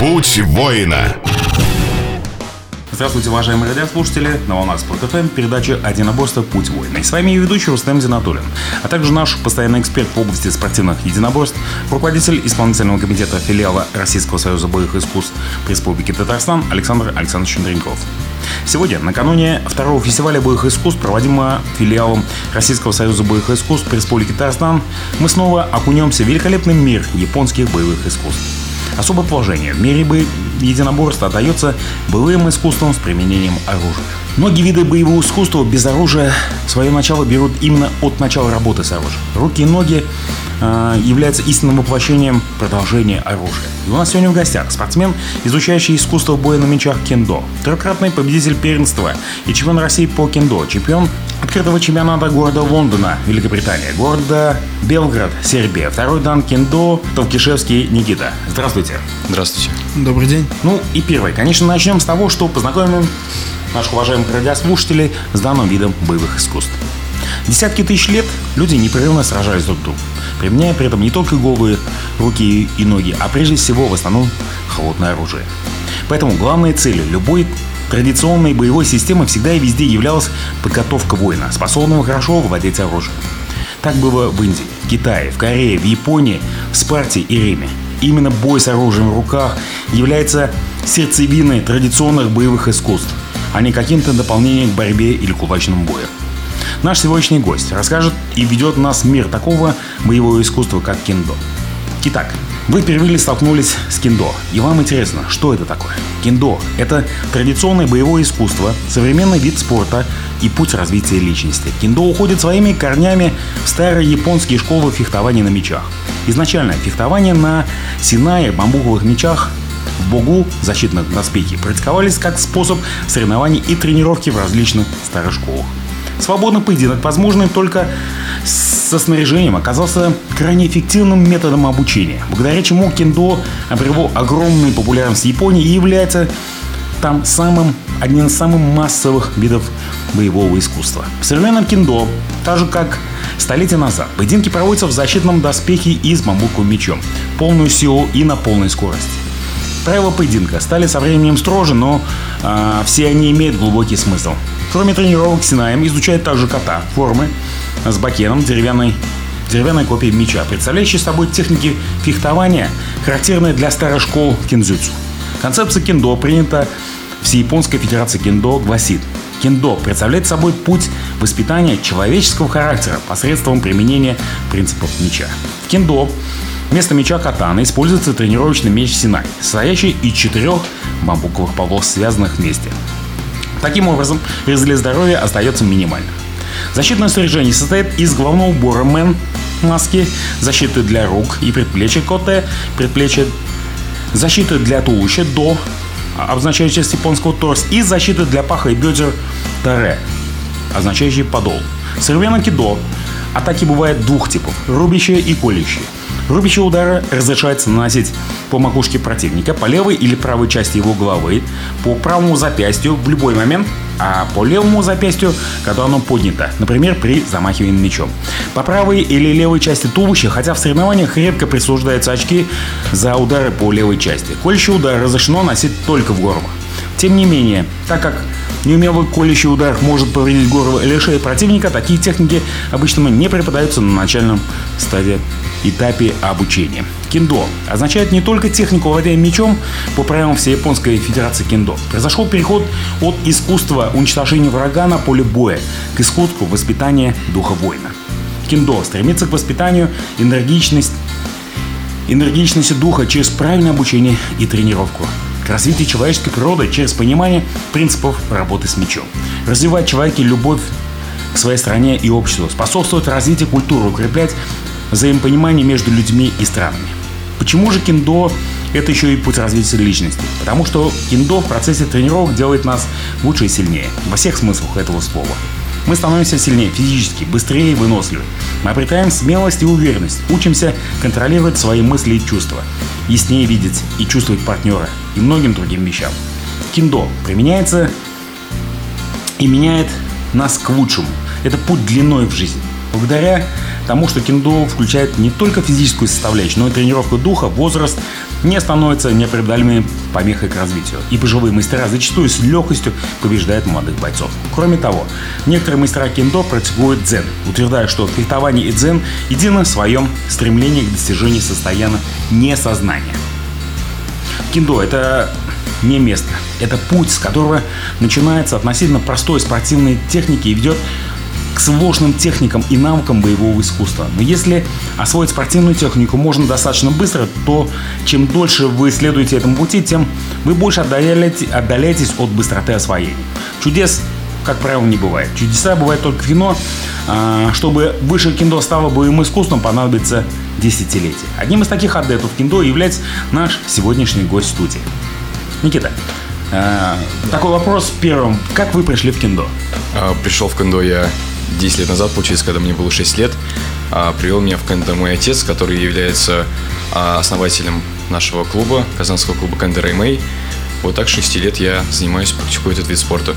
Путь воина. Здравствуйте, уважаемые радиослушатели. На волнах Спорт ФМ передача «Одиноборство. Путь воина». И с вами ведущий Рустем Зинатуллин, а также наш постоянный эксперт в области спортивных единоборств, руководитель исполнительного комитета филиала Российского союза боевых искусств при Республике Татарстан Александр Александрович Шендренков. Сегодня, накануне второго фестиваля боевых искусств, проводимого филиалом Российского союза боевых искусств при Республике Татарстан, мы снова окунемся в великолепный мир японских боевых искусств. Особое положение в мире бы единоборства отдается боевым искусствам с применением оружия. Многие виды боевого искусства без оружия свое начало берут именно от начала работы с оружием. Руки и ноги э, являются истинным воплощением продолжения оружия. И у нас сегодня в гостях спортсмен, изучающий искусство боя на мечах кендо, трехкратный победитель первенства и чемпион России по кендо, чемпион открытого чемпионата города Лондона, Великобритания, города Белград, Сербия, второй дан кендо, Толкишевский Никита. Здравствуйте. Здравствуйте. Добрый день. Ну и первый. Конечно, начнем с того, что познакомим наших уважаемых радиослушателей с данным видом боевых искусств. Десятки тысяч лет люди непрерывно сражались друг с другом, применяя при этом не только голые руки и ноги, а прежде всего в основном холодное оружие. Поэтому главной целью любой традиционной боевой системы всегда и везде являлась подготовка воина, способного хорошо владеть оружием. Так было в Индии, Китае, в Корее, в Японии, в Спарте и Риме. Именно бой с оружием в руках является сердцевиной традиционных боевых искусств, а не каким-то дополнением к борьбе или кулачному бою. Наш сегодняшний гость расскажет и ведет нас в мир такого боевого искусства, как кендо. Итак, вы впервые столкнулись с кендо, и вам интересно, что это такое? Кендо – это традиционное боевое искусство, современный вид спорта и путь развития личности. Кендо уходит своими корнями в старые японские школы фехтования на мечах. Изначально фехтование на синае, бамбуковых мечах в Богу защитных доспехи практиковались как способ соревнований и тренировки в различных старых школах. Свободный поединок, возможный только со снаряжением, оказался крайне эффективным методом обучения, благодаря чему кендо обрело огромную популярность в Японии и является там самым, одним из самых массовых видов боевого искусства. В современном кендо, так же как столетия назад, поединки проводятся в защитном доспехе и с бамбуковым мечом, полную силу и на полной скорости. Правила поединка стали со временем строже, но э, все они имеют глубокий смысл. Кроме тренировок, Синаем изучает также кота, формы с бакеном, деревянной деревянной копией меча, представляющей собой техники фехтования, характерные для старой школ кинзюцу. Концепция кендо принята Всеяпонской Федерации кендо гласит Кендо представляет собой путь воспитания человеческого характера посредством применения принципов меча. В кендо Вместо меча катана используется тренировочный меч Синай, состоящий из четырех бамбуковых полос, связанных вместе. Таким образом, риск для здоровья остается минимальным. Защитное снаряжение состоит из головного убора Мэн, маски, защиты для рук и предплечья Коте, предплечья, защиты для туловища До, обозначающей часть японского торс, и защиты для паха и бедер Таре, означающий подол. В современном кидо атаки бывают двух типов – рубящие и колющие – Рубящие удары разрешается наносить по макушке противника, по левой или правой части его головы, по правому запястью в любой момент, а по левому запястью, когда оно поднято, например, при замахивании мечом. По правой или левой части туловища, хотя в соревнованиях редко присуждаются очки за удары по левой части. Колющий удар разрешено носить только в горло. Тем не менее, так как неумелый колющий удар может повредить горло или шею противника, такие техники обычно не преподаются на начальном стадии этапе обучения. Кендо означает не только технику владения мечом по правилам всей японской федерации кендо. Произошел переход от искусства уничтожения врага на поле боя к искусству воспитания духа воина. Кендо стремится к воспитанию энергичности, энергичности духа через правильное обучение и тренировку к развитию человеческой природы через понимание принципов работы с мечом. Развивать человеке любовь к своей стране и обществу, способствовать развитию культуры, укреплять взаимопонимание между людьми и странами. Почему же кендо – это еще и путь развития личности? Потому что кендо в процессе тренировок делает нас лучше и сильнее, во всех смыслах этого слова. Мы становимся сильнее физически, быстрее и выносливее. Мы обретаем смелость и уверенность, учимся контролировать свои мысли и чувства, яснее видеть и чувствовать партнера и многим другим вещам. Киндо применяется и меняет нас к лучшему. Это путь длиной в жизнь. Благодаря тому, что киндо включает не только физическую составляющую, но и тренировку духа, возраст не становятся непреодолимой помехой к развитию. И пожилые мастера зачастую с легкостью побеждают молодых бойцов. Кроме того, некоторые мастера кендо практикуют дзен, утверждая, что фехтование и дзен едины в своем стремлении к достижению состояния несознания. Кендо – это не место. Это путь, с которого начинается относительно простой спортивной техники и ведет к сложным техникам и навыкам боевого искусства. Но если освоить спортивную технику можно достаточно быстро, то чем дольше вы следуете этому пути, тем вы больше отдаляете, отдаляетесь от быстроты освоения. Чудес, как правило, не бывает. Чудеса бывают только в кино. А, чтобы выше кино стало боевым искусством, понадобится десятилетия. Одним из таких адептов кино является наш сегодняшний гость студии. Никита, э, такой вопрос первым. Как вы пришли в кендо? А, пришел в кендо я 10 лет назад, получается, когда мне было 6 лет. А, привел меня в кендо мой отец, который является а, основателем нашего клуба, казанского клуба кендо Реймей. Вот так 6 лет я занимаюсь, практикую этот вид спорта.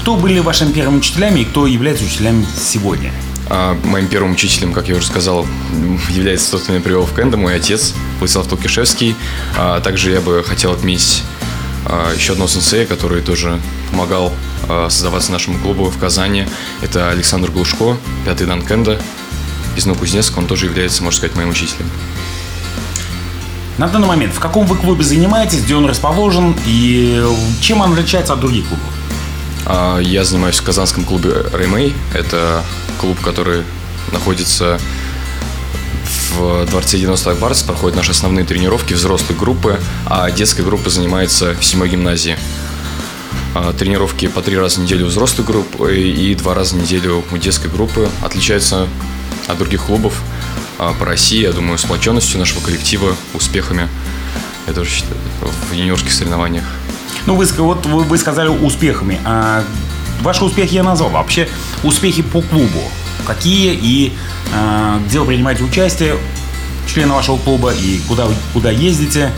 Кто были вашими первыми учителями и кто является учителями сегодня? А, моим первым учителем, как я уже сказал, является тот, кто меня привел в кендо, мой отец, Владислав Толкишевский. Также я бы хотел отметить еще одного сенсея, который тоже помогал создаваться нашему клубу в Казани. Это Александр Глушко, пятый дан кендо из Новокузнецка. Он тоже является, можно сказать, моим учителем. На данный момент в каком вы клубе занимаетесь, где он расположен и чем он отличается от других клубов? Я занимаюсь в казанском клубе Реймей. Это клуб, который находится в дворце 90 Барс, проходят наши основные тренировки взрослой группы, а детская группа занимается в седьмой гимназии. А, тренировки по три раза в неделю взрослой группы и два раза в неделю детской группы отличаются от других клубов а, по России, я думаю, сплоченностью нашего коллектива, успехами. Я тоже считаю, в юниорских соревнованиях. Ну, вы, вот вы, вы сказали успехами. А Ваши успехи я назвал. Вообще успехи по клубу. Какие и э, где вы принимаете участие, члены вашего клуба и куда, куда ездите,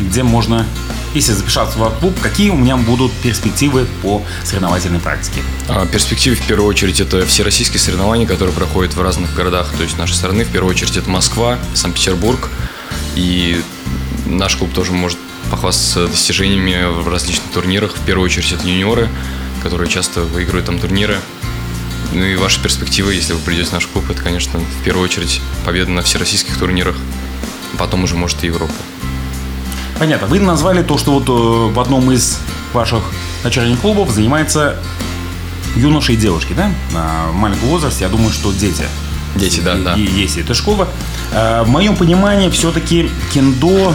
где можно если записаться в клуб, какие у меня будут перспективы по соревновательной практике? А, перспективы, в первую очередь, это все российские соревнования, которые проходят в разных городах, то есть нашей страны. В первую очередь, это Москва, Санкт-Петербург. И наш клуб тоже может похвастаться достижениями в различных турнирах. В первую очередь, это юниоры которые часто выигрывают там турниры. Ну и ваши перспективы, если вы придете в наш клуб, это, конечно, в первую очередь победа на всероссийских турнирах, потом уже, может, и Европа. Понятно. Вы назвали то, что вот э, в одном из ваших начальных клубов занимается юноши и девушки, да? На маленьком возрасте, я думаю, что дети. Дети, да, да. Есть эта школа. Э, в моем понимании, все-таки кендо,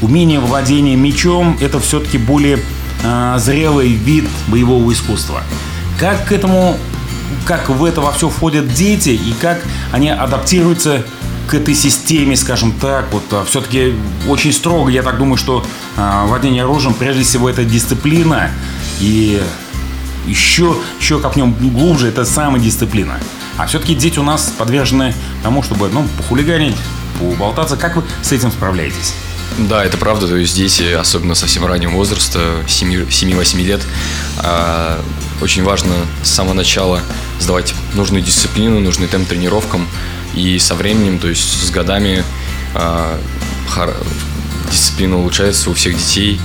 умение владения мечом, это все-таки более э, зрелый вид боевого искусства. Как к этому, как в это во все входят дети и как они адаптируются к этой системе, скажем так, вот а, все-таки очень строго, я так думаю, что э, владение оружием прежде всего это дисциплина и еще, еще копнем глубже, это самодисциплина. А все-таки дети у нас подвержены тому, чтобы ну, похулиганить, поболтаться. Как вы с этим справляетесь? Да, это правда. То есть дети, особенно совсем раннего возраста, 7-8 лет, а, очень важно с самого начала сдавать нужную дисциплину, нужный темп тренировкам. И со временем, то есть с годами, а, дисциплина улучшается у всех детей.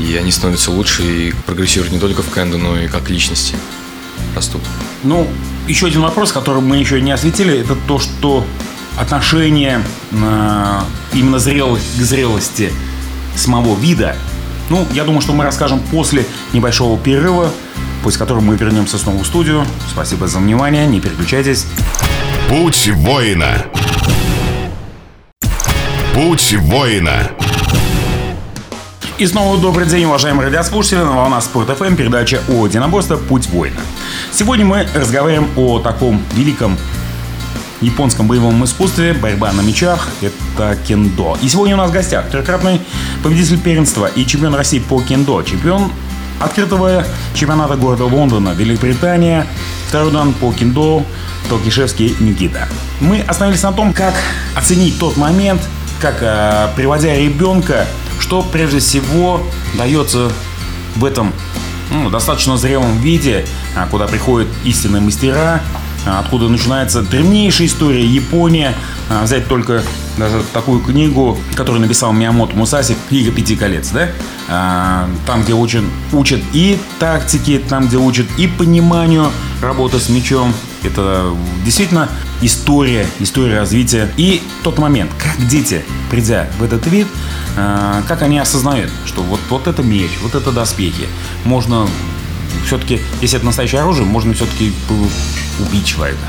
И они становятся лучше и прогрессируют не только в кенду, но и как личности растут. Ну, еще один вопрос, который мы еще не осветили, это то, что отношение э, именно зрелых, к зрелости самого вида, ну, я думаю, что мы расскажем после небольшого перерыва, после которого мы вернемся снова в студию. Спасибо за внимание, не переключайтесь. Путь воина. Путь воина. И снова добрый день, уважаемые радиослушатели. На волна Спорт ФМ передача о единоборстве «Путь воина». Сегодня мы разговариваем о таком великом японском боевом искусстве борьба на мечах – это кендо. И сегодня у нас в гостях трехкратный победитель первенства и чемпион России по кендо, чемпион открытого чемпионата города Лондона, Великобритания, второй дан по кендо Толкишевский Никита. Мы остановились на том, как оценить тот момент, как э, приводя ребенка, что прежде всего дается в этом ну, достаточно зрелом виде, а, куда приходят истинные мастера, а, откуда начинается древнейшая история Япония. А, взять только даже такую книгу, которую написал Миямото Мусаси «Книга пяти колец», да? А, там, где учат, учат и тактики, там, где учат и пониманию работы с мечом. Это действительно история, история развития. И тот момент, как дети, придя в этот вид, как они осознают, что вот, вот это меч, вот это доспехи. Можно все-таки, если это настоящее оружие, можно все-таки убить человека.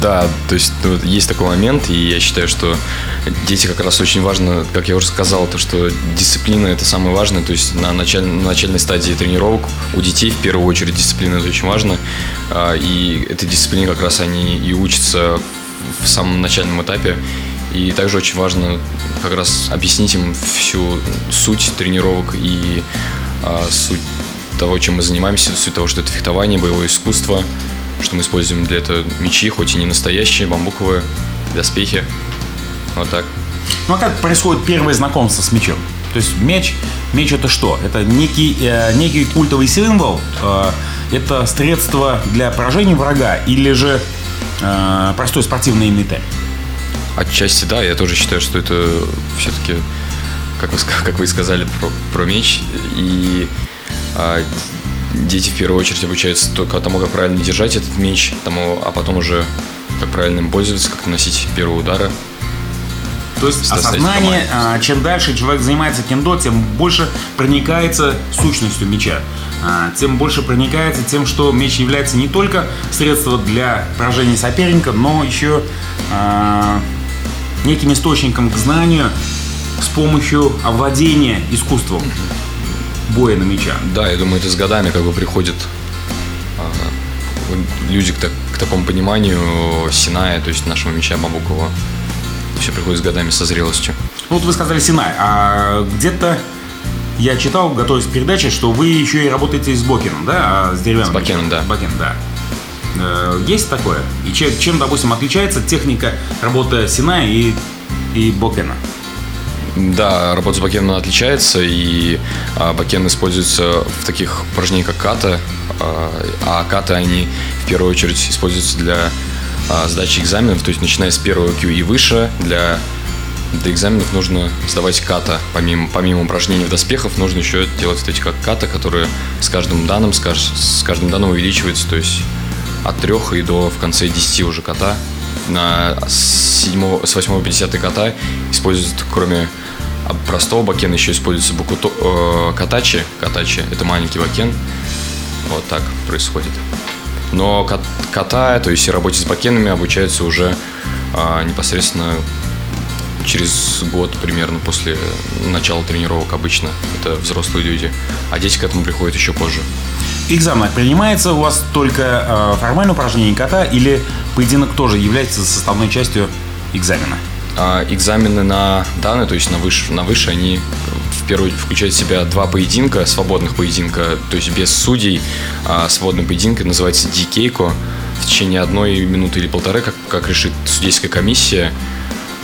Да, то есть ну, есть такой момент, и я считаю, что дети как раз очень важно, как я уже сказал, то, что дисциплина это самое важное, то есть на, началь, на начальной стадии тренировок у детей в первую очередь дисциплина это очень важно, а, и этой дисциплине как раз они и учатся в самом начальном этапе, и также очень важно как раз объяснить им всю суть тренировок и а, суть того, чем мы занимаемся, суть того, что это фехтование, боевое искусство, что мы используем для этого мечи, хоть и не настоящие, бамбуковые, доспехи. Вот так. Ну а как происходит первое знакомство с мечом? То есть меч, меч это что? Это некий, э, некий культовый символ, э, это средство для поражения врага или же э, простой спортивный инвентарь? Отчасти да, я тоже считаю, что это все-таки, как вы, как вы сказали, про, про меч. И э, дети в первую очередь обучаются только тому, как правильно держать этот меч, тому, а потом уже как правильно им пользоваться, как наносить первые удары. То есть осознание, а, чем дальше человек занимается кендо, тем больше проникается сущностью меча. А, тем больше проникается тем, что меч является не только средством для поражения соперника, но еще а, неким источником к знанию с помощью овладения искусством боя на меча. Да, я думаю, это с годами как бы приходит люди к, так, к такому пониманию Синая, то есть нашего меча Бабукова. Все приходит с годами, со зрелостью. Ну, вот вы сказали Синай, а где-то я читал, готовясь к передаче, что вы еще и работаете с Бокином, да? А с деревянным. С Бокеном, да. Бокин, да. Э, есть такое? И чем, чем, допустим, отличается техника работы Сина и, и Бокена? Да, работа с бакеном отличается, и а, бакен используется в таких упражнениях, как ката, а, а ката, они в первую очередь используются для а, сдачи экзаменов, то есть начиная с первого Q и выше, для, для экзаменов нужно сдавать ката. Помимо, помимо упражнений в доспехах, нужно еще делать вот эти как ката, которые с каждым данным, с, с каждым данным увеличиваются, то есть от трех и до в конце 10 уже кота. На 7, с 8 по 10 кота используют, кроме а простого бакен еще используется букуто, э, катачи. Катачи – это маленький бакен. Вот так происходит. Но ката, то есть и работе с бакенами обучаются уже э, непосредственно через год примерно после начала тренировок обычно. Это взрослые люди. А дети к этому приходят еще позже. Экзамен принимается у вас только э, формальное упражнение кота или поединок тоже является составной частью экзамена? А экзамены на данные, то есть на выше, на выше, они в первую очередь включают в себя два поединка, свободных поединка, то есть без судей. А свободный поединок называется дикейко. В течение одной минуты или полторы, как, как решит судейская комиссия,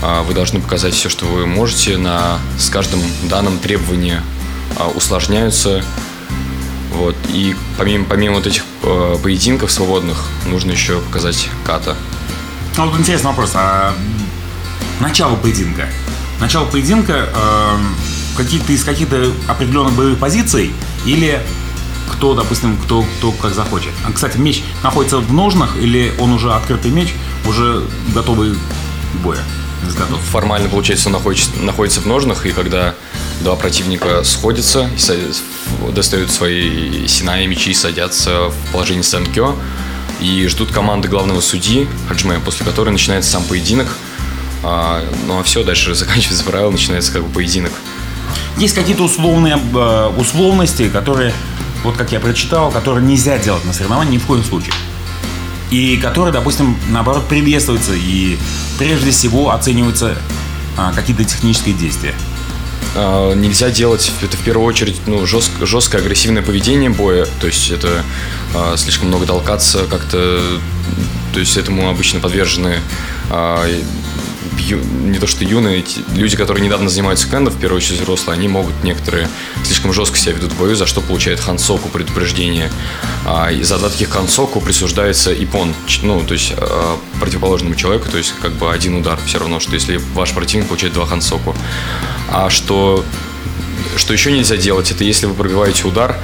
а, вы должны показать все, что вы можете. На, с каждым данным требования а, усложняются. Вот. И помимо, помимо вот этих э, поединков свободных, нужно еще показать ката. Ну вот интересный вопрос. А начало поединка. Начало поединка э, какие-то из каких-то определенных боевых позиций или кто, допустим, кто, кто как захочет. А, кстати, меч находится в ножнах или он уже открытый меч, уже готовый к бою? Готов. Формально, получается, он находится, находится в ножнах, и когда два противника сходятся, достают свои сина и мечи, садятся в положение сэнкё и ждут команды главного судьи Хаджме, после которой начинается сам поединок – а, ну а все, дальше заканчивается правило, начинается как бы поединок. Есть какие-то условные э, условности, которые, вот как я прочитал, которые нельзя делать на соревновании ни в коем случае. И которые, допустим, наоборот, приветствуются и прежде всего оцениваются а, какие-то технические действия. А, нельзя делать это в первую очередь ну, жест, жесткое агрессивное поведение боя, то есть это а, слишком много толкаться как-то, то есть этому обычно подвержены а, ю- не то что юные, те- люди, которые недавно занимаются кендо, в первую очередь взрослые, они могут некоторые слишком жестко себя ведут в бою, за что получает хансоку предупреждение. А, и за таких хансоку присуждается ипон, ну, то есть э, противоположному человеку, то есть как бы один удар все равно, что если ваш противник получает два хансоку. А что что еще нельзя делать, это если вы пробиваете удар,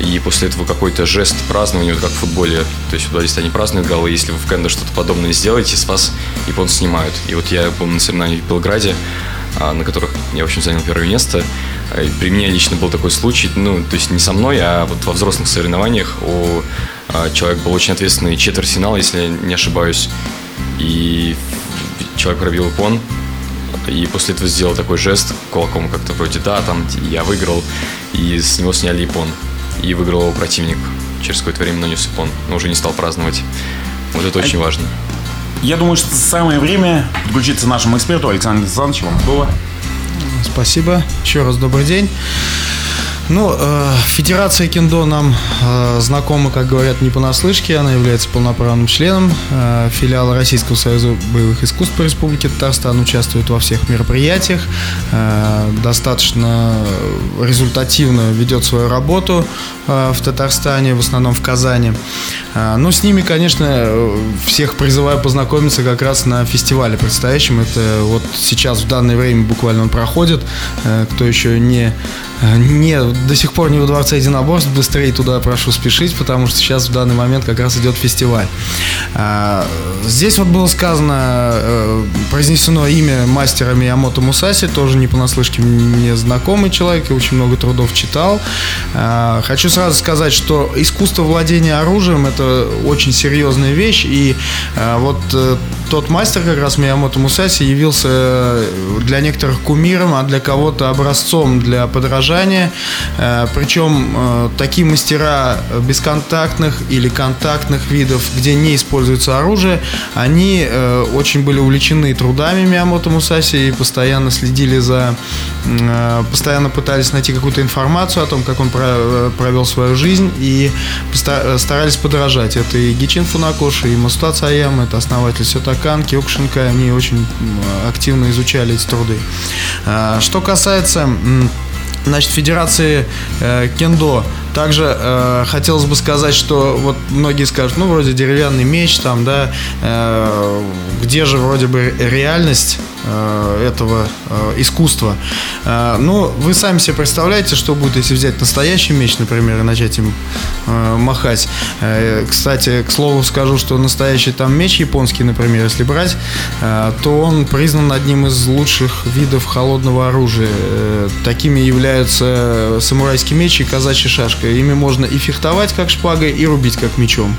и после этого какой-то жест празднования, вот как в футболе, то есть футболисты, они празднуют голы, если вы в кендо что-то подобное сделаете, с вас японцы снимают. И вот я был на соревнованиях в Белграде, а, на которых я, в общем, занял первое место. И При мне лично был такой случай, ну, то есть не со мной, а вот во взрослых соревнованиях у а, человек был очень ответственный четвертьфинал, если я не ошибаюсь, и человек пробил ипон, и после этого сделал такой жест кулаком, как-то вроде «да, там я выиграл», и с него сняли япон. И выиграл его противник. Через какое-то время нанес япон, но уже не стал праздновать. Вот это очень важно. Я думаю, что самое время подключиться нашему эксперту Александру Александровичу. Вам слово. Спасибо. Еще раз добрый день. Ну, э, Федерация кендо нам э, знакома, как говорят, не понаслышке. Она является полноправным членом э, филиала Российского союза боевых искусств по Республике Татарстан. Участвует во всех мероприятиях. э, достаточно результативно ведет свою работу э, в Татарстане, в основном в Казани. Э, ну, с ними, конечно, всех призываю познакомиться как раз на фестивале предстоящем. Это вот сейчас в данное время буквально он проходит. Э, Кто еще не, не до сих пор не во Дворце единоборств, быстрее туда прошу спешить, потому что сейчас в данный момент как раз идет фестиваль. А, Здесь вот было сказано, э, произнесено имя мастера Миямото Мусаси, тоже не понаслышке мне знакомый человек, и очень много трудов читал. А, Хочу сразу сказать, что искусство владения оружием это очень серьезная вещь, и а, вот э, тот мастер, как раз Миямото Мусаси, явился э, для некоторых кумиром, а для кого-то образцом для подражания. Э, Причем э, такие мастера бесконтактных или контактных видов, где не используется оружие, они э, очень были увлечены трудами Миямото Мусаси и постоянно следили за, э, постоянно пытались найти какую-то информацию о том, как он про- э, провел свою жизнь и э, старались подражать. Это и Гичин Фунакоши, и Муста Цаяма, это основатель Сётакан, Киокушинка, они очень активно изучали эти труды. А, Что касается Значит, Федерации э, кендо. Также э, хотелось бы сказать, что вот многие скажут, ну, вроде деревянный меч, там, да, э, где же вроде бы реальность э, этого э, искусства. Э, ну, вы сами себе представляете, что будет, если взять настоящий меч, например, и начать им э, махать. Э, кстати, к слову скажу, что настоящий там меч японский, например, если брать, э, то он признан одним из лучших видов холодного оружия. Э, такими являются самурайский меч и казачья шашка. Ими можно и фехтовать как шпагой, и рубить как мечом.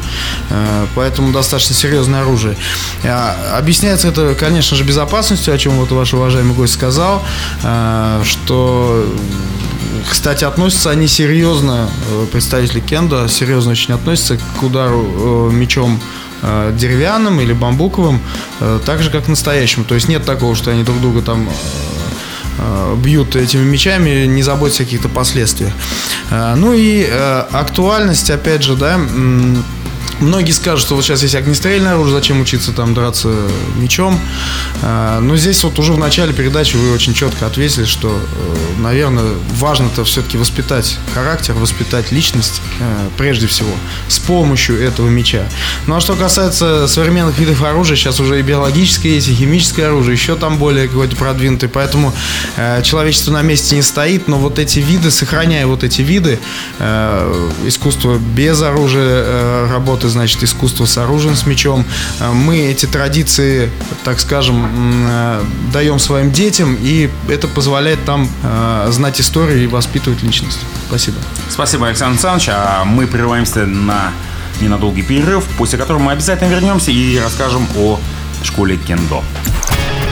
Э, Поэтому достаточно серьезное оружие. А, Объясняется это, конечно же, безопасностью, о чем вот ваш уважаемый гость сказал, э, что кстати, относятся они серьезно, э, представители кендо серьезно очень относятся к удару э, мечом э, деревянным или бамбуковым, э, так же, как настоящему. То есть нет такого, что они друг друга там э, э, бьют этими мечами, не заботятся о каких-то последствиях. Э, Ну и э, актуальность, опять же, да, Многие скажут, что вот сейчас есть огнестрельное оружие, зачем учиться там драться мечом. А, Но здесь вот уже в начале передачи вы очень четко ответили, что, э, наверное, важно-то все-таки воспитать характер, воспитать личность э, прежде всего с помощью этого меча. Ну а что касается современных видов оружия, сейчас уже и биологическое есть, и химическое оружие, еще там более какое-то продвинутое, поэтому э, человечество на месте не стоит, но вот эти виды, сохраняя вот эти виды, искусство без оружия работы, значит, искусство с оружием, с мечом, э, мы эти традиции, так скажем, э, даем своим детям, и это позволяет нам э, знать историю и воспитывать личность. Спасибо. Спасибо, Александр Александрович. А мы прерываемся на ненадолгий перерыв, после которого мы обязательно вернемся и расскажем о школе кендо.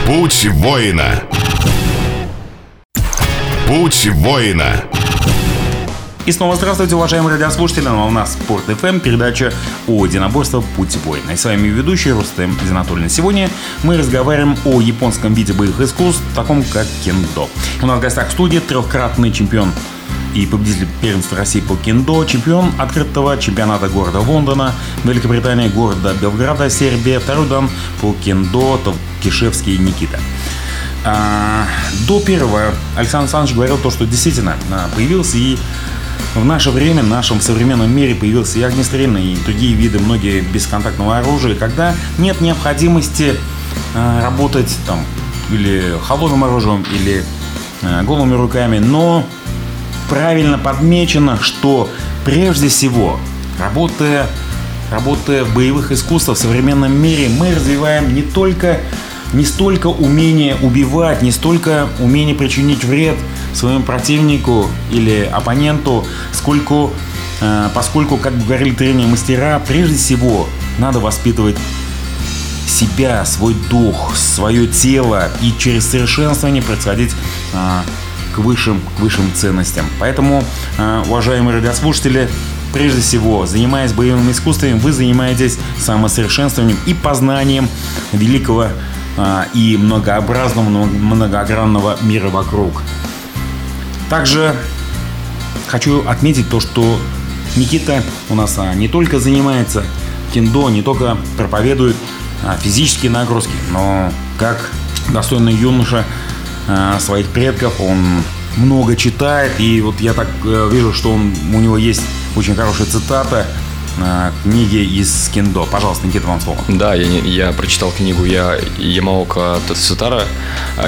Путь воина. Путь воина. И снова здравствуйте, уважаемые радиослушатели. На у нас Спорт ФМ, передача о единоборстве «Путь воина». И с вами ведущий Рустем Зинатуллин. Сегодня мы разговариваем о японском виде боевых искусств, таком как кендо. У нас в гостях в студии трехкратный чемпион и победитель первенства России по кендо, чемпион открытого чемпионата города Лондона, Великобритания, города Белграда, Сербия, второй дан по кендо Кишевский Никита. А, до первого Александр Александрович говорил то, что действительно а, появился и в наше время, в нашем современном мире появился и огнестрельные, и другие виды, многие бесконтактного оружия, когда нет необходимости э, работать там или холодным оружием, или э, голыми руками, но правильно подмечено, что прежде всего, работая, работая в боевых искусствах в современном мире, мы развиваем не только не столько умение убивать, не столько умение причинить вред своему противнику или оппоненту, сколько, э, поскольку, как говорили тренеры мастера, прежде всего надо воспитывать себя, свой дух, свое тело и через совершенствование происходить э, к высшим, к высшим ценностям. Поэтому, э, уважаемые радиослушатели, прежде всего, занимаясь боевыми искусствами, вы занимаетесь самосовершенствованием и познанием великого а, и многообразного, многогранного мира вокруг. Также хочу отметить то, что Никита у нас а, не только занимается кендо, не только проповедует а, физические нагрузки, но как достойный юноша своих предков, он много читает, и вот я так э, вижу, что он, у него есть очень хорошая цитата – книги из Кендо. Пожалуйста, Никита, вам слово. Да, я, я прочитал книгу я Ямаока Тацутара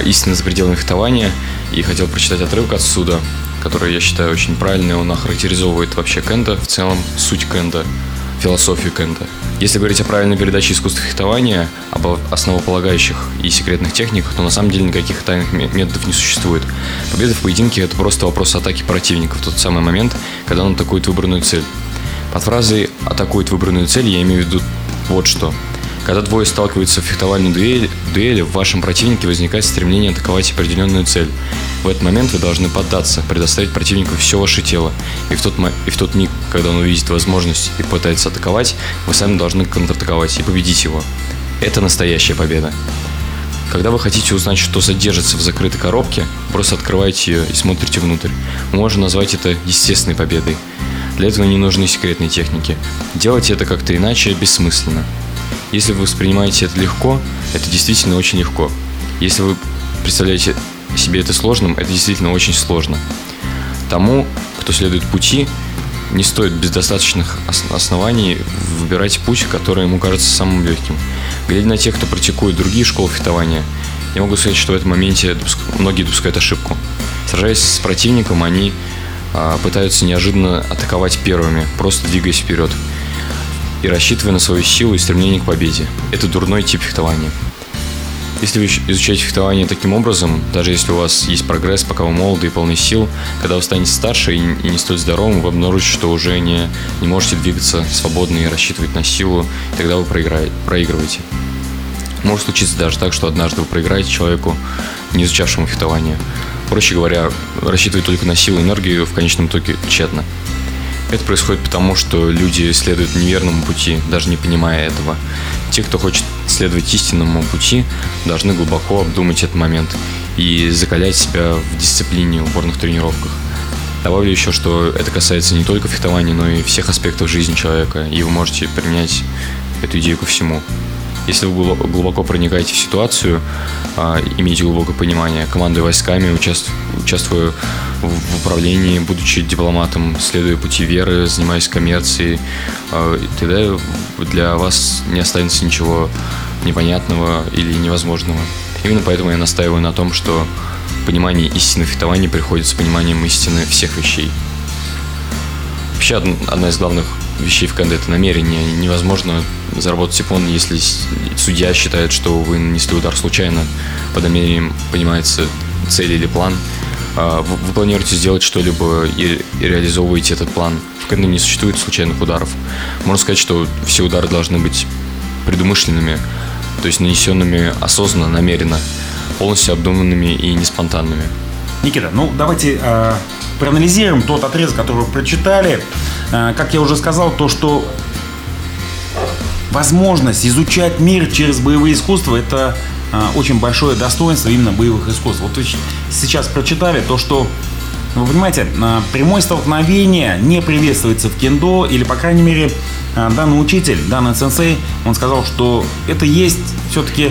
«Истина за пределами фехтования» и хотел прочитать отрывок отсюда, который я считаю очень правильный. Он охарактеризовывает вообще Кенда, в целом суть Кенда, философию Кенда. Если говорить о правильной передаче искусства фехтования, об основополагающих и секретных техниках, то на самом деле никаких тайных методов не существует. Победа в поединке – это просто вопрос атаки противника в тот самый момент, когда он атакует выбранную цель. Под фразой «атакует выбранную цель» я имею в виду вот что. Когда двое сталкиваются в фехтовальной дуэли, дуэли, в вашем противнике возникает стремление атаковать определенную цель. В этот момент вы должны поддаться, предоставить противнику все ваше тело. И в, тот, и в тот миг, когда он увидит возможность и пытается атаковать, вы сами должны контратаковать и победить его. Это настоящая победа. Когда вы хотите узнать, что содержится в закрытой коробке, просто открывайте ее и смотрите внутрь. Можно назвать это естественной победой. Для этого не нужны секретные техники. Делать это как-то иначе бессмысленно. Если вы воспринимаете это легко, это действительно очень легко. Если вы представляете себе это сложным, это действительно очень сложно. Тому, кто следует пути, не стоит без достаточных оснований выбирать путь, который ему кажется самым легким. Глядя на тех, кто практикует другие школы фехтования, я могу сказать, что в этом моменте многие допускают ошибку. Сражаясь с противником, они пытаются неожиданно атаковать первыми, просто двигаясь вперед и рассчитывая на свою силу и стремление к победе. Это дурной тип фехтования. Если вы изучаете фехтование таким образом, даже если у вас есть прогресс, пока вы молоды и полны сил, когда вы станете старше и не столь здоровым, вы обнаружите, что уже не, не можете двигаться свободно и рассчитывать на силу, и тогда вы проигрываете. Может случиться даже так, что однажды вы проиграете человеку, не изучавшему фехтование. Проще говоря, рассчитывать только на силу и энергию в конечном итоге тщетно. Это происходит потому, что люди следуют неверному пути, даже не понимая этого. Те, кто хочет следовать истинному пути, должны глубоко обдумать этот момент и закалять себя в дисциплине, упорных тренировках. Добавлю еще, что это касается не только фехтования, но и всех аспектов жизни человека, и вы можете применять эту идею ко всему. Если вы глубоко проникаете в ситуацию, а, имеете глубокое понимание, командуя войсками, участвуя в управлении, будучи дипломатом, следуя пути веры, занимаясь коммерцией, а, тогда для вас не останется ничего непонятного или невозможного. Именно поэтому я настаиваю на том, что понимание истины фехтования приходит с пониманием истины всех вещей. Вообще одна из главных вещей в КНД это намерение. Невозможно заработать сифон, если судья считает, что вы нанесли удар случайно. Под намерением понимается цель или план. А, вы, планируете сделать что-либо и, реализовываете этот план. В КНД не существует случайных ударов. Можно сказать, что все удары должны быть предумышленными, то есть нанесенными осознанно, намеренно, полностью обдуманными и не спонтанными. Никита, ну давайте э, проанализируем тот отрезок, который вы прочитали. Э, как я уже сказал, то, что возможность изучать мир через боевые искусства – это э, очень большое достоинство именно боевых искусств. Вот вы сейчас прочитали то, что Вы понимаете, а, прямое столкновение не приветствуется в кендо, или, по крайней мере, данный учитель, данный сенсей, он сказал, что это есть все-таки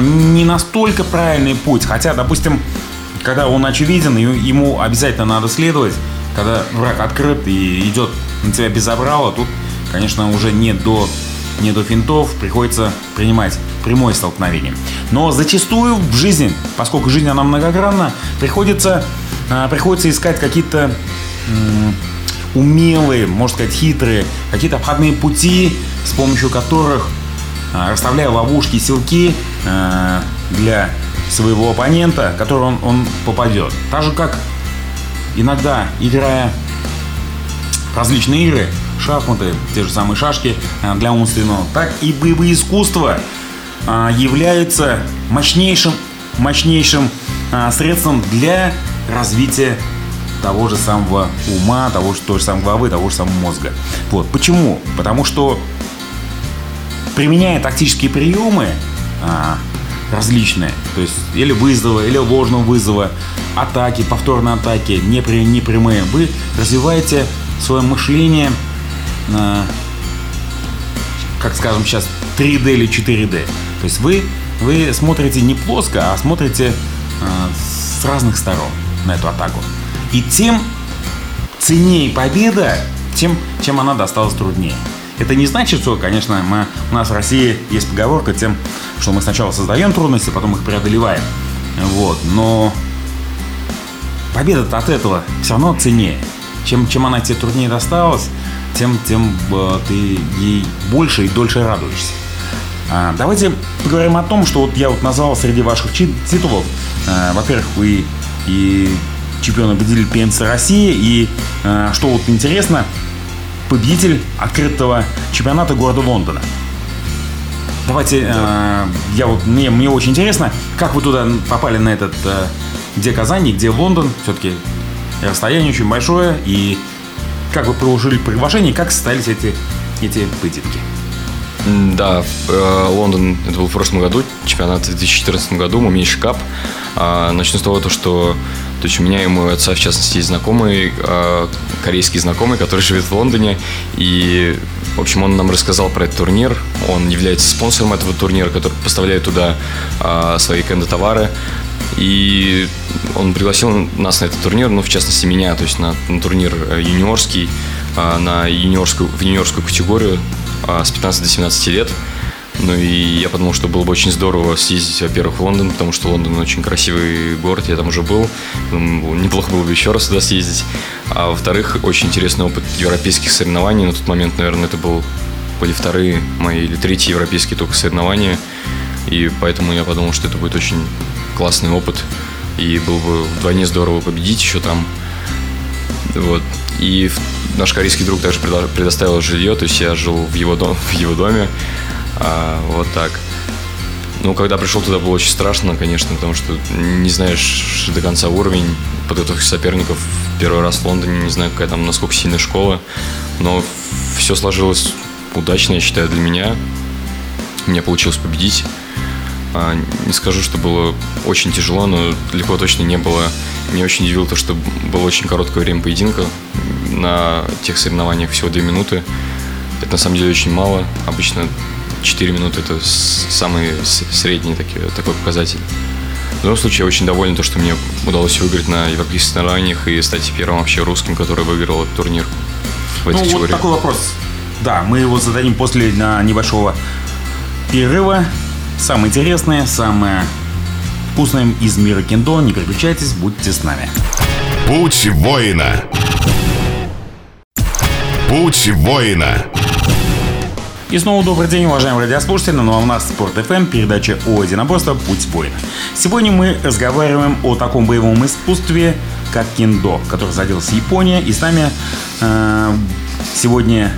не настолько правильный путь. Хотя, допустим, когда он очевиден, ему обязательно надо следовать, когда враг открыт и идет на тебя без забрала, тут, конечно, уже не до, не до финтов, приходится принимать прямое столкновение. Но зачастую в жизни, поскольку жизнь она многогранна, приходится, а, приходится искать какие-то умелые, можно сказать, хитрые, какие-то обходные пути, с помощью которых, а, расставляя ловушки, силки а, для своего оппонента, который он, он попадет. Так же, как иногда, играя различные игры, шахматы, те же самые шашки для умственного, так и боевые искусства а, являются мощнейшим, мощнейшим а, средством для развития того же самого ума, того же, той же самой головы, того же самого мозга. Вот. Почему? Потому что применяя тактические приемы а, различные, то есть или вызова, или ложного вызова, атаки, повторные атаки, непрямые, вы развиваете свое мышление, а, как скажем сейчас, 3D или 4D. То есть вы, вы смотрите не плоско, а смотрите э, с разных сторон на эту атаку. И тем ценнее победа, тем, чем она досталась труднее. Это не значит, что, конечно, мы, у нас в России есть поговорка тем, что мы сначала создаем трудности, потом их преодолеваем. Вот. Но победа от этого все равно ценнее. Чем, чем она тебе труднее досталась, тем, тем э, ты ей больше и дольше радуешься. А, давайте поговорим о том, что вот я вот назвал среди ваших титулов. А, во-первых, вы и чемпион победитель ПМЦ России, и а, что вот интересно, победитель открытого чемпионата города Лондона. Давайте, да. э, я вот мне мне очень интересно, как вы туда попали на этот, э, где Казань, где Лондон, все-таки расстояние очень большое, и как вы получили приглашение, и как состоялись эти эти поединки? Да, э, Лондон, это был в прошлом году, чемпионат в 2014 году, Мумейший кап. А, начну с того, что то есть у меня и у моего отца, в частности, есть знакомый, а, корейский знакомый, который живет в Лондоне. И, в общем, он нам рассказал про этот турнир. Он является спонсором этого турнира, который поставляет туда а, свои кенда-товары. И он пригласил нас на этот турнир, ну, в частности, меня, то есть на, на турнир э, юниорский, на юниорскую, в юниорскую категорию а, с 15 до 17 лет. Ну и я подумал, что было бы очень здорово съездить, во-первых, в Лондон, потому что Лондон очень красивый город, я там уже был. Неплохо было бы еще раз туда съездить. А во-вторых, очень интересный опыт европейских соревнований. На тот момент, наверное, это был были вторые мои или третьи европейские только соревнования. И поэтому я подумал, что это будет очень классный опыт. И было бы вдвойне здорово победить еще там. Вот. И наш корейский друг также предоставил жилье, то есть я жил в его, дом, в его доме. А, вот так. Ну, когда пришел туда, было очень страшно, конечно, потому что не знаешь до конца уровень подготовки соперников. Первый раз в Лондоне, не знаю, какая там, насколько сильная школа. Но все сложилось удачно, я считаю, для меня. Мне получилось победить. А, не скажу, что было очень тяжело, но легко точно не было. Меня очень удивило то, что было очень короткое время поединка. На тех соревнованиях всего 2 минуты. Это на самом деле очень мало. Обычно 4 минуты это самый средний такой, такой показатель. В любом случае, я очень доволен, то, что мне удалось выиграть на европейских соревнованиях и стать первым вообще русским, который выиграл этот турнир в этой ну, категории. Вот такой вопрос. Да, мы его зададим после небольшого перерыва. Самое интересное, самое вкусное из мира кендо. Не переключайтесь, будьте с нами. Путь воина. Путь воина. И снова добрый день, уважаемые радиослушатели. Ну а у нас Спорт FM, передача о единоборстве «Путь воина». Сегодня мы разговариваем о таком боевом искусстве, как кендо, который зародился Япония. И с нами э, сегодня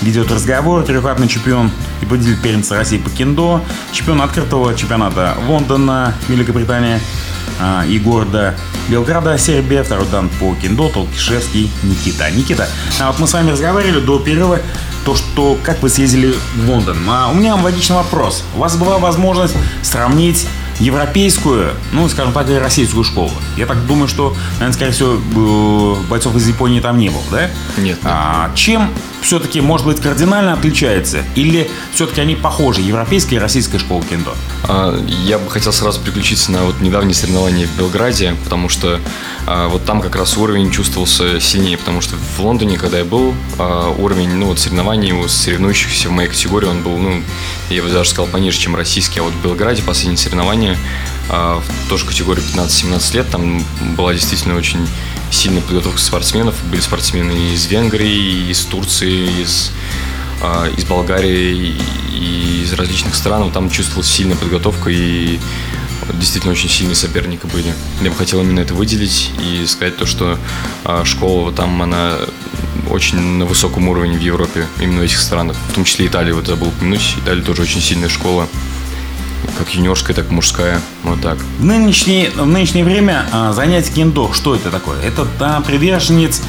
ведет разговор трехкратный чемпион и победитель первенства России по кендо, чемпион открытого чемпионата Лондона, Великобритания а, и города Белграда, Сербия, второй дан по кендо, Толкишевский Никита. Никита, а вот мы с вами разговаривали до перерыва, то, что как вы съездили в Лондон. А у меня логичный вопрос. У вас была возможность сравнить европейскую, ну, скажем так, и российскую школу. Я так думаю, что, наверное, скорее всего, э, бойцов из Японии там не было, да? Нет. А, чем все-таки, может быть, кардинально отличается? Или все-таки они похожи, европейская и российская школа кендо? А, я бы хотел сразу переключиться на вот недавние соревнования в Белграде, потому что а, вот там как раз уровень чувствовался сильнее, потому что в Лондоне, когда я был, а, уровень ну, вот соревнований у соревнующихся в моей категории, он был, ну, я бы даже сказал, пониже, чем российский. А вот в Белграде последние соревнования в тоже категории 15-17 лет, там была действительно очень сильная подготовка спортсменов. Были спортсмены из Венгрии, из Турции, из а, из Болгарии и из различных стран. Там чувствовалась сильная подготовка и действительно очень сильные соперники были. Я бы хотел именно это выделить и сказать то, что а, школа там, она очень на высоком уровне в Европе, именно в этих странах. В том числе Италия, вот забыл упомянуть. Италия тоже очень сильная школа как юниорская, так и мужская. Вот так. В нынешнее, в нынешнее время а, занятие кендо, что это такое? Это да, приверженец,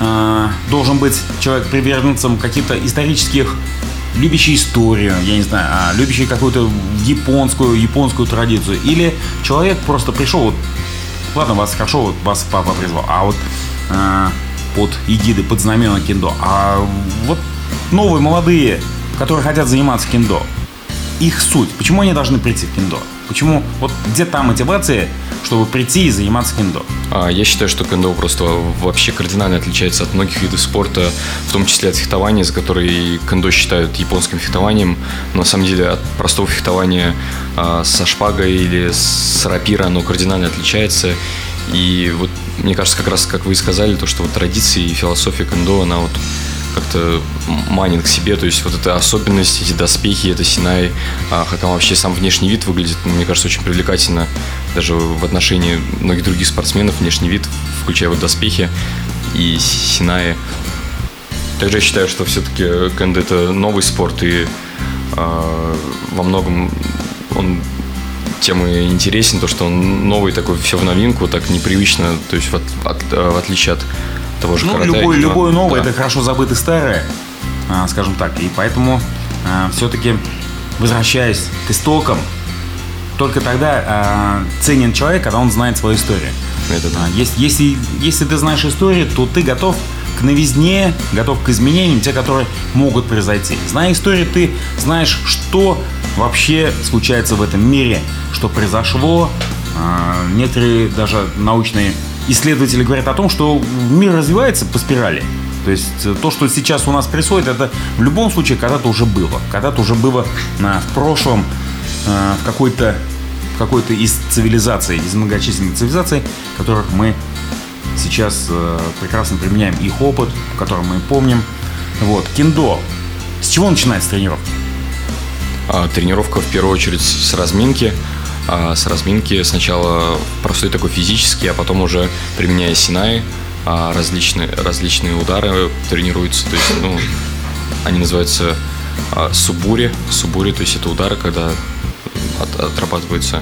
а, должен быть человек приверженцем каких-то исторических любящий историю, я не знаю, а, любящий какую-то японскую, японскую традицию. Или человек просто пришел, вот, ладно, вас хорошо, вот вас папа призвал, а вот а, под эгиды, под знамена кендо. А вот новые, молодые, которые хотят заниматься кендо, их суть, почему они должны прийти в кендо? Почему, вот где та мотивация, чтобы прийти и заниматься кендо? А, я считаю, что кендо просто вообще кардинально отличается от многих видов спорта, в том числе от фехтования, за которые кендо считают японским фехтованием. Но на самом деле от простого фехтования а, со шпагой или с рапира оно кардинально отличается. И вот мне кажется, как раз, как вы и сказали, то, что вот традиции и философия кендо, она вот как-то манит к себе, то есть вот эта особенность, эти доспехи, это Синай, а, как он вообще сам внешний вид выглядит, мне кажется, очень привлекательно, даже в отношении многих других спортсменов внешний вид, включая вот доспехи и Синаи. Также я считаю, что все-таки кэнд это новый спорт, и э, во многом он тем и интересен, то, что он новый такой, все в новинку, так непривычно, то есть от, от, в отличие от того же ну, карате. Любой, аниме. любое новое Да. это хорошо забытое старое, а, скажем так. И поэтому все-таки, возвращаясь к истокам, только тогда а, ценен человек, когда он знает свою историю. Это да. А, Если, если, если ты знаешь историю, то ты готов к новизне, готов к изменениям, те, которые могут произойти. Зная историю, ты знаешь, что вообще случается в этом мире, что произошло. А, Некоторые даже научные исследователи говорят о том, что мир развивается по спирали. То есть э, то, что сейчас у нас происходит, это в любом случае когда-то уже было. Когда-то уже было в прошлом а, в какой-то какой-то из цивилизаций, из многочисленных цивилизаций, которых мы сейчас э, прекрасно применяем их опыт, который мы помним. Вот, кендо. С чего начинается тренировка? А, Тренировка в первую очередь с разминки. А, С разминки сначала простой такой физический, а потом уже применяя синай, а, различные, различные удары тренируются. То есть, ну, они называются а, субури. Субури, то есть это удары, когда от- отрабатывается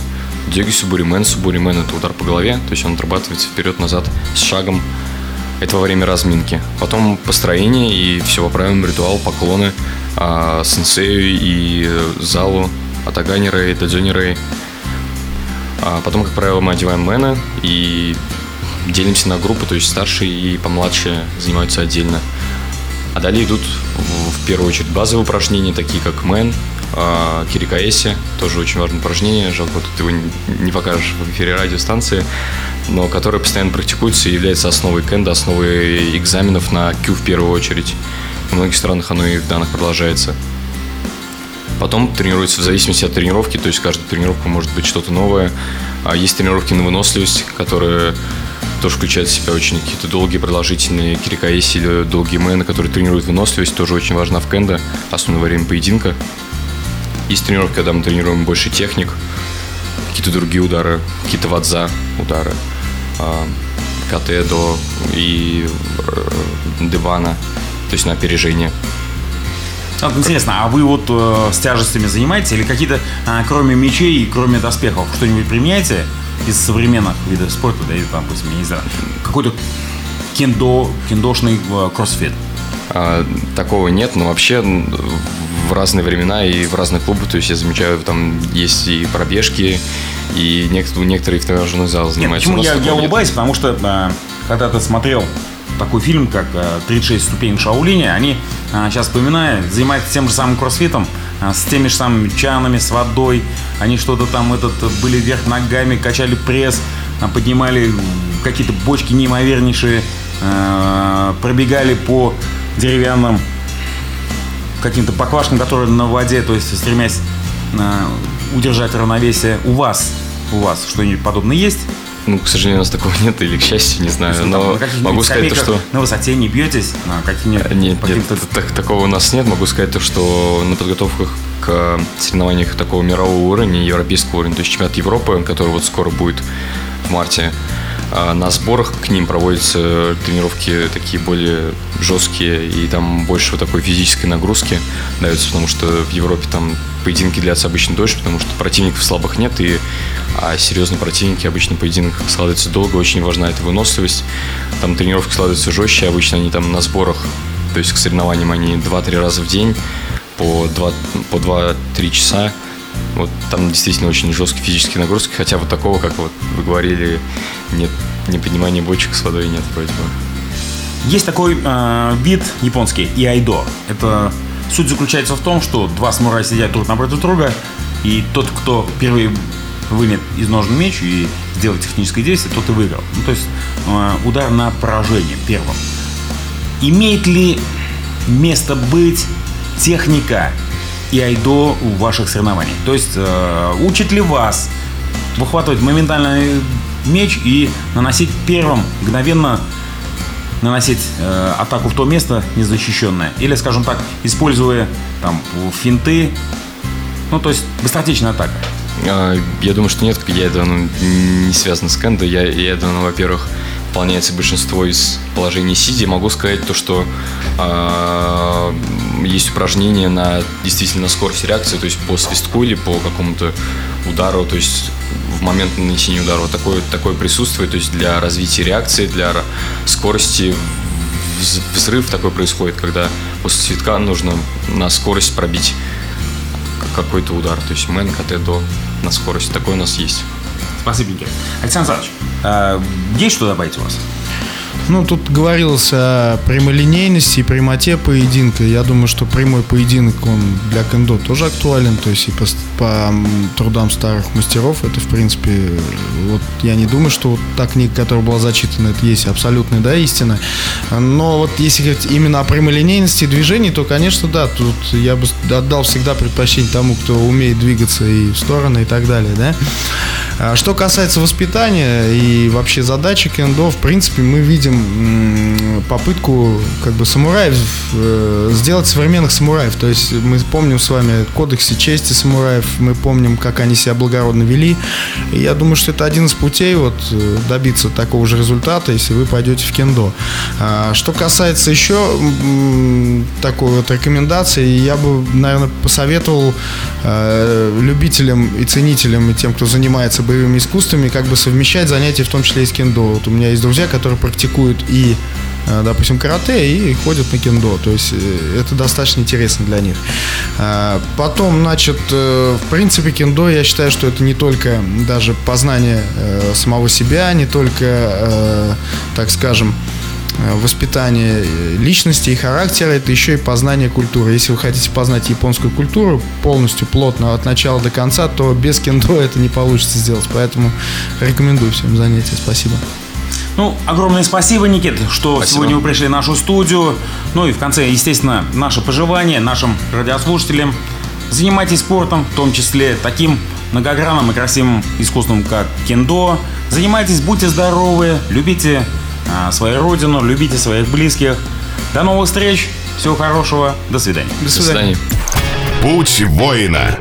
дёги субури, мэн субури. Мэн это удар по голове, то есть он отрабатывается вперед-назад с шагом. Это во время разминки. Потом построение и все по правилам ритуал, поклоны а, сенсею и залу, дадзёни рэй. А потом, как правило, мы одеваем мэна и делимся на группы, то есть старшие и помладшие занимаются отдельно. А далее идут в, первую очередь базовые упражнения, такие как мэн, а, кирикаэси, тоже очень важное упражнение, жалко, ты его не- покажешь в эфире радиостанции, но которое постоянно практикуется и является основой кенда, основой экзаменов на Q в первую очередь. В многих странах оно и в данных продолжается. Потом тренируется в зависимости от тренировки, то есть каждая тренировка может быть что-то новое. А есть тренировки на выносливость, которые тоже включают в себя очень какие-то долгие, продолжительные кирикаэси или долгие мэны, которые тренируют выносливость, тоже очень важна в кендо, особенно время поединка. Есть тренировки, когда мы тренируем больше техник, какие-то другие удары, какие-то вадза удары, а, КТ до и э, дивана, то есть на опережение. Вот интересно, а вы вот э, с тяжестями занимаетесь или какие-то, а, кроме мечей кроме доспехов, что-нибудь применяете из современных видов спорта, да, или там, допустим, я не знаю, какой-то кендо, кендошный э, кроссфит? А, такого нет, но вообще в разные времена и в разные клубы. То есть я замечаю, там есть и пробежки, и некоторые, некоторые в тренажерный зал Нет, занимаются. почему У нас я, я нет. улыбаюсь? Потому что э, когда ты смотрел такой фильм, как э, «36 ступеней Шаолиня», они, э, сейчас вспоминаю, занимаются тем же самым кроссфитом, э, с теми же самыми чанами, с водой. Они что-то там этот, были вверх ногами, качали пресс, э, поднимали какие-то бочки неимовернейшие, пробегали по деревянным каким-то поквашкам, которые на воде, то есть стремясь удержать равновесие. У вас, у вас что-нибудь подобное есть? Ну, к сожалению, у нас такого нет, или к счастью, не знаю. Но могу сказать то, что... на высоте не бьетесь, на каких-нибудь Нет, нет, каких-то- так- такого у нас нет. Могу сказать то, что на подготовках к соревнованиях такого мирового уровня, европейского уровня, то есть чемпионат Европы, который вот скоро будет в марте, а, на сборах к ним проводятся тренировки такие более жесткие, и там больше вот такой физической нагрузки дается, потому что в Европе там поединки длятся обычно дольше, потому что противников слабых нет, и а серьезные противники обычно поединок складывается долго, очень важна эта выносливость. Там тренировки складываются жестче, обычно они там на сборах, то есть к соревнованиям они 2-3 раза в день по 2 по 2-3 часа. Вот там действительно очень жесткие физические нагрузки, хотя вот такого, как вот вы говорили, нет, не поднимания бочек с водой нет вроде бы. Есть такой э, вид японский, иайдо. Это суть заключается в том, что два самурая сидят друг напротив друга, и тот, кто первый вынет из ножен меч и сделает техническое действие, тот и выиграл. Ну, то есть э, удар на поражение первым. Имеет ли место быть техника и айдо у ваших соревнований? То есть э, учит ли вас выхватывать моментально меч и наносить первым мгновенно наносить э, атаку в то место незащищенное. Или, скажем так, используя там финты. Ну, то есть быстротечная атака. А, Я думаю, что нет, я это ну, не связано с кендо. Я, я это, ну, во-первых, выполняется большинство из положений сиди. Могу сказать то, что а, есть упражнения на действительно скорость реакции, то есть по свистку или по какому-то удару, то есть в момент нанесения удара вот такое, такое присутствует, то есть для развития реакции, для скорости вз- взрыв такой происходит, когда после свитка нужно на скорость пробить какой-то удар. То есть мэн, КТ, до на скорость. Такой у нас есть. Никита. Александр Александрович, э, есть что добавить у вас? Ну, тут говорилось о прямолинейности и прямоте поединка. Я думаю, что прямой поединок, он для кендо тоже актуален. То есть и по, по трудам старых мастеров это, в принципе, вот я не думаю, что вот та книга, которая была зачитана, это есть абсолютная, да, истина. Но вот если говорить именно о прямолинейности движений, то, конечно, да, тут я бы отдал всегда предпочтение тому, кто умеет двигаться и в стороны и так далее, да. А Что касается воспитания и вообще задачи кендо, в принципе, мы видим попытку как бы самураев э, сделать современных самураев. То есть мы помним с вами кодексы чести самураев, мы помним, как они себя благородно вели. И я думаю, что это один из путей вот э, добиться такого же результата, если вы пойдете в кендо. А, Что касается еще такой вот рекомендации, я бы, наверное, посоветовал э, любителям и ценителям и тем, кто занимается боевыми искусствами, как бы совмещать занятия, в том числе и с кендо. Вот у меня есть друзья, которые практикуют и э, допустим, карате и ходят на кендо. То есть э, это достаточно интересно для них. А, Потом, значит, э, в принципе, кендо, я считаю, что это не только даже познание самого себя, не только, так скажем, воспитание э, личности и характера, это еще и познание культуры. Если вы хотите познать японскую культуру полностью, плотно, от начала до конца, то без кендо это не получится сделать. Поэтому рекомендую всем занятия. Спасибо. Ну, огромное спасибо, Никит, что Спасибо. сегодня вы пришли в нашу студию. Ну и в конце, естественно, наше пожелание нашим радиослушателям. Занимайтесь спортом, в том числе таким многогранным и красивым искусством, как кендо. Занимайтесь, будьте здоровы, любите свою родину, любите своих близких. До новых встреч, всего хорошего, до свидания. До свидания. Путь воина.